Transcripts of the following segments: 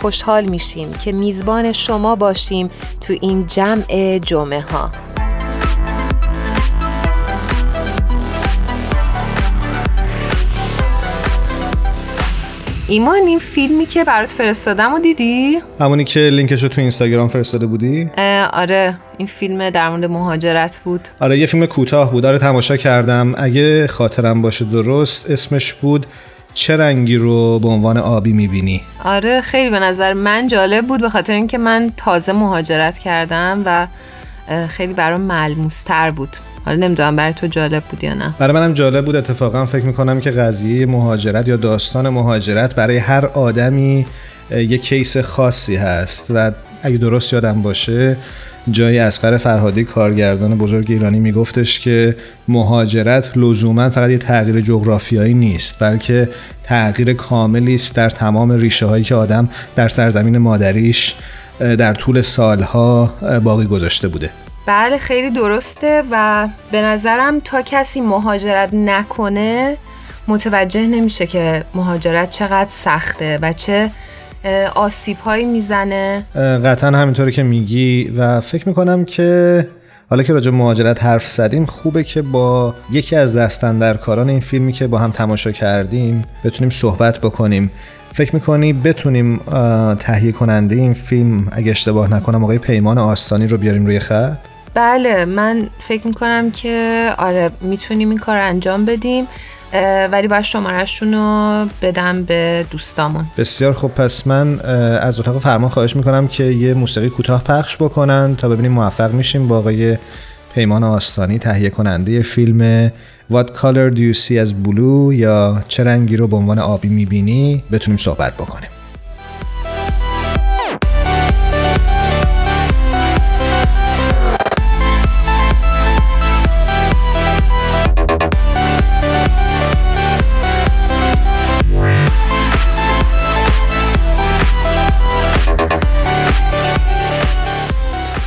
خوشحال میشیم که میزبان شما باشیم تو این جمع جمعه ها ایمان این فیلمی که برات فرستادم و دیدی؟ همونی که لینکش رو تو اینستاگرام فرستاده بودی؟ آره این فیلم در مورد مهاجرت بود آره یه فیلم کوتاه بود آره تماشا کردم اگه خاطرم باشه درست اسمش بود چه رنگی رو به عنوان آبی می‌بینی؟ آره خیلی به نظر من جالب بود به خاطر اینکه من تازه مهاجرت کردم و خیلی برام ملموستر بود. حالا نمی‌دونم برای تو جالب بود یا نه. برای منم جالب بود. اتفاقا فکر می‌کنم که قضیه مهاجرت یا داستان مهاجرت برای هر آدمی یه کیس خاصی هست و اگه درست یادم باشه جای اسقر فرهادی کارگردان بزرگ ایرانی میگفتش که مهاجرت لزوما فقط یه تغییر جغرافیایی نیست بلکه تغییر کاملی است در تمام ریشه هایی که آدم در سرزمین مادریش در طول سالها باقی گذاشته بوده. بله خیلی درسته و به نظرم تا کسی مهاجرت نکنه متوجه نمیشه که مهاجرت چقدر سخته و چه آسیب هایی می‌زنه. قطعا همینطوری که میگی و فکر می‌کنم که حالا که راجع مهاجرت حرف زدیم خوبه که با یکی از دستندرکاران این فیلمی که با هم تماشا کردیم بتونیم صحبت بکنیم. فکر می‌کنی بتونیم تهیه کننده این فیلم اگه اشتباه نکنم آقای پیمان آستانی رو بیاریم روی خط؟ بله من فکر می‌کنم که آره می‌تونیم این کار انجام بدیم. ولی باید شمارشون رو بدم به دوستامون. بسیار خب پس من از اتاق فرمان خواهش می‌کنم که یه موسیقی کوتاه پخش بکنن تا ببینیم موفق میشیم با آقای پیمان آستانی تهیه کننده فیلم What Color Do You See as Blue یا چه رنگی رو به عنوان آبی می‌بینی بتونیم صحبت بکنیم.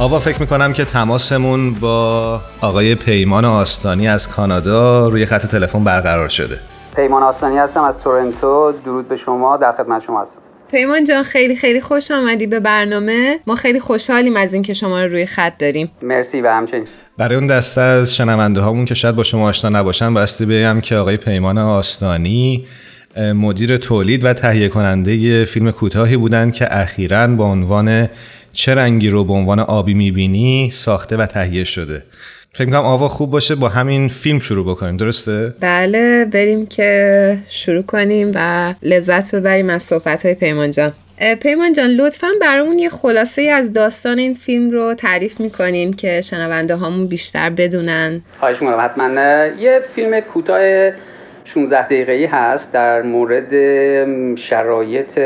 آوا فکر می‌کنم که تماسمون با آقای پیمان آستانی از کانادا روی خط تلفن برقرار شده. پیمان آستانی هستم از تورنتو. درود به شما در خدمت شما هستم. پیمان جان خیلی خیلی خوش آمدی به برنامه. ما خیلی خوشحالیم از اینکه شما رو روی خط داریم. مرسی و همچنین. برای اون دسته از شنونده هامون که شاید با شما آشنا نباشن باستی بگم که آقای پیمان آستانی مدیر تولید و تهیه کننده فیلم کوتاهی بودند که اخیرا با عنوان چه رنگی رو به عنوان آبی می‌بینی ساخته و تهیه شده. فکر کنم آوا خوب باشه با همین فیلم شروع بکنیم درسته؟ بله بریم که شروع کنیم و لذت ببریم از صحبت های پیمان جان. پیمان جان لطفا برامون یه خلاصه از داستان این فیلم رو تعریف می‌کنین که شنونده هامون بیشتر بدونن. خواهش می‌کنم حتما. یه فیلم کوتاه 16 دقیقه هست در مورد شرایط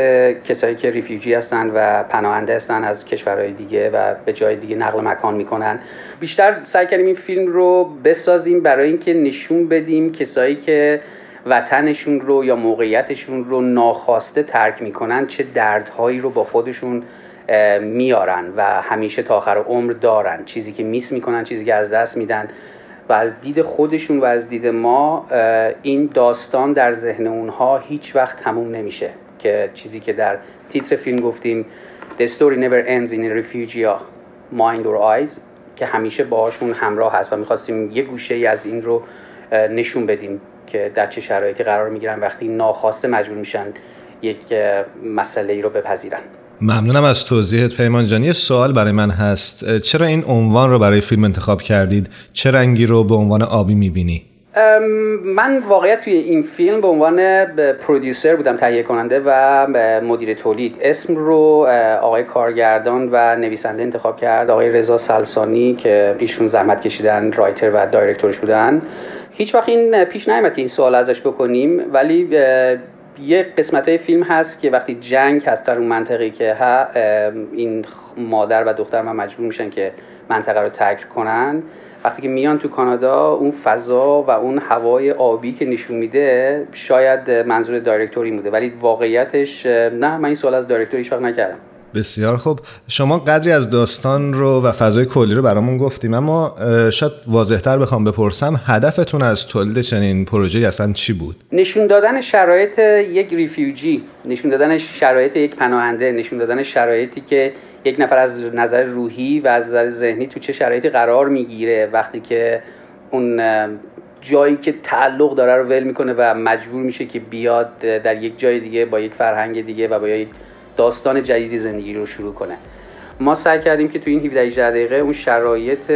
کسایی که ریفیوجی هستن و پناهنده هستن از کشورهای دیگه و به جای دیگه نقل مکان می‌کنن. بیشتر سعی کردیم این فیلم رو بسازیم برای اینکه نشون بدیم کسایی که وطنشون رو یا موقعیتشون رو ناخواسته ترک می‌کنن چه دردهایی رو با خودشون میارن و همیشه تا آخر عمر دارن. چیزی که میس می‌کنن چیزی که از دست میدن. و از دید خودشون و از دید ما این داستان در ذهن اونها هیچ وقت تموم نمیشه که چیزی که در تیتر فیلم گفتیم The story never ends in a refugee mind or eyes که همیشه باهاشون همراه هست و می‌خواستیم یه گوشه ای از این رو نشون بدیم که در چه شرایطی قرار می‌گیرن وقتی ناخواسته مجبور میشن یک مسئله ای رو بپذیرن. ممنونم از توضیحت پیمان جان یه سوال برای من هست. چرا این عنوان رو برای فیلم انتخاب کردید؟ چه رنگی رو به عنوان آبی می‌بینی؟ من واقعیت توی این فیلم به عنوان producer بودم تهیه کننده و مدیر تولید. اسم رو آقای کارگردان و نویسنده انتخاب کرد آقای رضا سلسانی که ایشون زحمت کشیدن writer و director بودن هیچ وقت این پیش نیامد که این سوال ازش بکنیم ولی یه قسمت های فیلم هست که وقتی جنگ هست در اون منطقه که این مادر و دختر من مجبور میشن که منطقه رو ترک کنن وقتی که میان تو کانادا اون فضا و اون هوای آبی که نشون میده شاید منظور director ی بوده ولی واقعیتش نه من این سوال از director هیچ نکردم. بسیار خوب. شما قدری از داستان رو و فضای کلی رو برامون گفتیم اما شاید واضحتر بخوام بپرسم هدفتون از تولید چنین پروژه اصلا چی بود؟ نشون دادن شرایط یک ریفیوجی نشون دادن شرایط یک پناهنده نشون دادن شرایطی که یک نفر از نظر روحی و از نظر ذهنی تو چه شرایطی قرار می‌گیره وقتی که اون جایی که تعلق داره رو ول می‌کنه و مجبور میشه که بیاد در یک جای دیگه با یک فرهنگ دیگه و با یک داستان جدیدی زندگی رو شروع کنه. ما سعی کردیم که تو این 17 دقیقه اون شرایط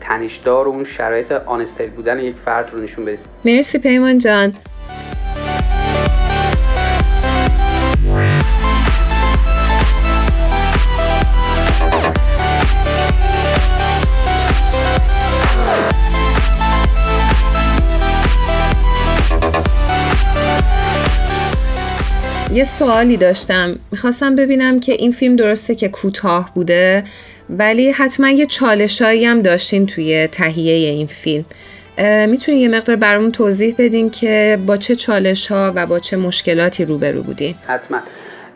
تنشدار و اون شرایط آنستیل بودن یک فرد رو نشون بدیم. مرسی پیمان جان. یه سوالی داشتم. می‌خواستم ببینم که این فیلم درسته که کوتاه بوده ولی حتما یه چالشایی هم داشتین توی تهیه این فیلم. می‌تونید یه مقدار برامون توضیح بدین که با چه چالش ها و با چه مشکلاتی روبرو بودین؟ حتما.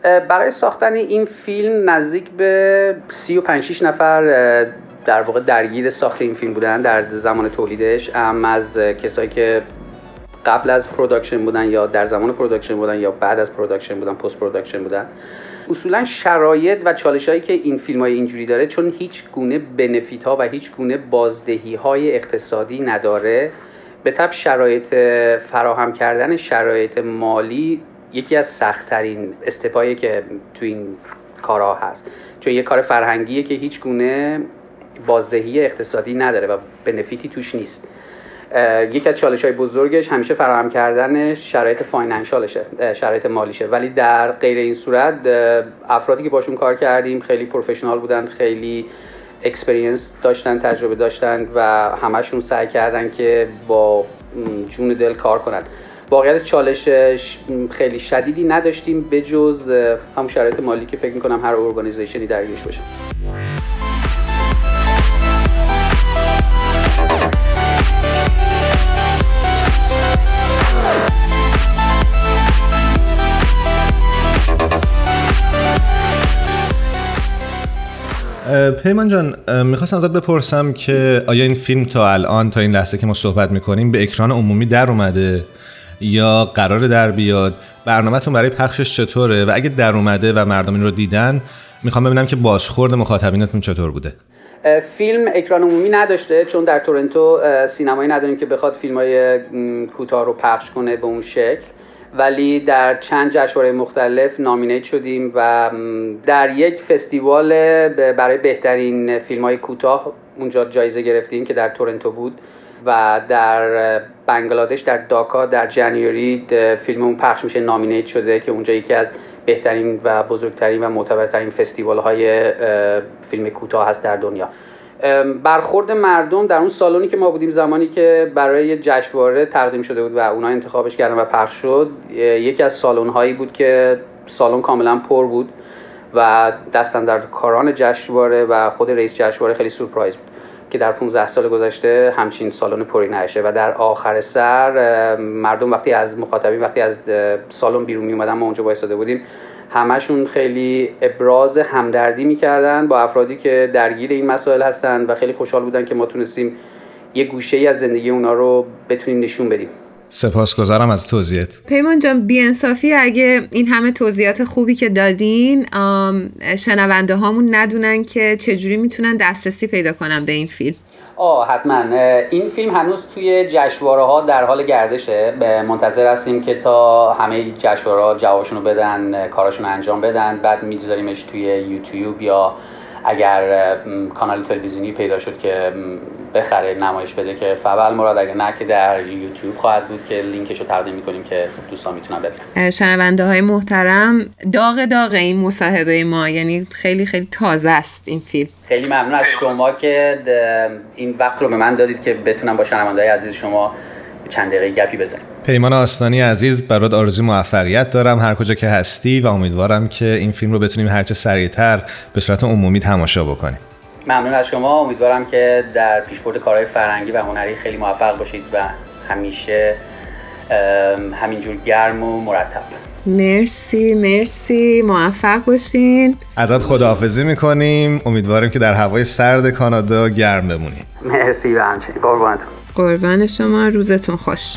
برای ساختن این فیلم نزدیک به 35 نفر در واقع درگیر ساخت این فیلم بودن در زمان تولیدش هم از کسایی که قبل از production بودن یا در زمان production بودن یا بعد از production بودن post production بودن. اصولا شرایط و چالش هایی که این فیلم های اینجوری داره چون هیچ گونه benefit ها و هیچ گونه بازدهی های اقتصادی نداره به طبع شرایط فراهم کردن شرایط مالی یکی از سختترین step ایی که تو این کارها هست. چون یه کار فرهنگیه که هیچ گونه بازدهی اقتصادی نداره و benefit ی توش نیست. یکی از چالش های بزرگش همیشه فراهم کردن شرایط financial شه شرایط مالیشه. ولی در غیر این صورت افرادی که باشون کار کردیم خیلی professional بودن خیلی experience داشتن تجربه داشتن و همشون سعی کردن که با جون دل کار کنن. واقعیت چالش خیلی شدیدی نداشتیم به جز هم شرایط مالی که فکر می‌کنم هر organization ی درگیرش باشه. پیمان جان می‌خواستم ازت بپرسم که آیا این فیلم تا الان تا این لحظه که ما صحبت می‌کنیم به اکران عمومی در اومده یا قرار در بیاد؟ برنامهتون برای پخشش چطوره؟ و اگه در اومده و مردم این رو دیدن می‌خوام ببینم که بازخورد مخاطبینتون چطور بوده. فیلم اکران عمومی نداشته چون در تورنتو سینمایی نداریم که بخواد فیلم های کوتاه رو پخش کنه به اون شکل. ولی در چند جشنواره مختلف نامینیت شدیم و در یک فستیوال برای بهترین فیلم های کوتاه اونجا جایزه گرفتیم که در تورنتو بود و در بنگلادش در داکا در جنیوری فیلممون پخش میشه نامینیت شده که اونجا یکی از بهترین و بزرگترین و معتبرترین فستیوال های فیلم کوتاه هست در دنیا. برخورد مردم در اون سالونی که ما بودیم زمانی که برای جشنواره تقدیم شده بود و اونا انتخابش کردن و پخش شد یکی از سالن هایی بود که سالن کاملا پر بود و دستن در کاران جشنواره و خود رئیس جشنواره خیلی سورپرایز بود. که در 15 سال گذشته همچین سالن پری نشه و در آخر سر مردم وقتی از مخاطبین وقتی از سالن بیرون می اومدن ما اونجا وایساده بودیم همشون خیلی ابراز همدردی می‌کردن با افرادی که درگیر این مسائل هستن و خیلی خوشحال بودن که ما تونستیم یه گوشه ای از زندگی اونا رو بتونیم نشون بدیم. سپاسگزارم از توضیحت. پیمان جان بیانصافی اگه این همه توضیحات خوبی که دادین شنونده هامون ندونن که چجوری می‌تونن دسترسی پیدا کنن به این فیلم. آه حتما. این فیلم هنوز توی جشنواره ها در حال گردشه. منتظر هستیم که تا همه جشنواره ها جوابشون رو بدن کاراشون رو انجام بدن بعد میذاریمش توی یوتیوب یا اگر کانال تلویزیونی پیدا شد که بخره نمایش بده که فبل مراد اگر نه که در یوتیوب خواهد بود که لینکش رو تقدیم می‌کنیم که دوستان می‌تونن ببینن. شنونده های محترم داغ داغ این مصاحبه ما یعنی خیلی خیلی تازه است این فیلم. خیلی ممنون از شما که این وقت رو به من دادید که بتونم با شنونده های عزیز شما چند دقیقه گپی بزنیم پیمان آستانی عزیز برات آرزوی موفقیت دارم. هر کجا که هستی و امیدوارم که این فیلم رو بتونیم هرچه سریعتر به صورت عمومی تماشا بکنیم. ممنون از شما. امیدوارم که در پیشبرد کارهای فرهنگی و هنری خیلی موفق باشید و همیشه همینجور گرم و مرتب. مرسی مرسی. موفق باشین. ازت خداحافظی می‌کنیم. امیدواریم که در هوای سرد کانادا گرم بمونیم مرسی و همچنین. قربانتون قربان شما. روزتون خوش.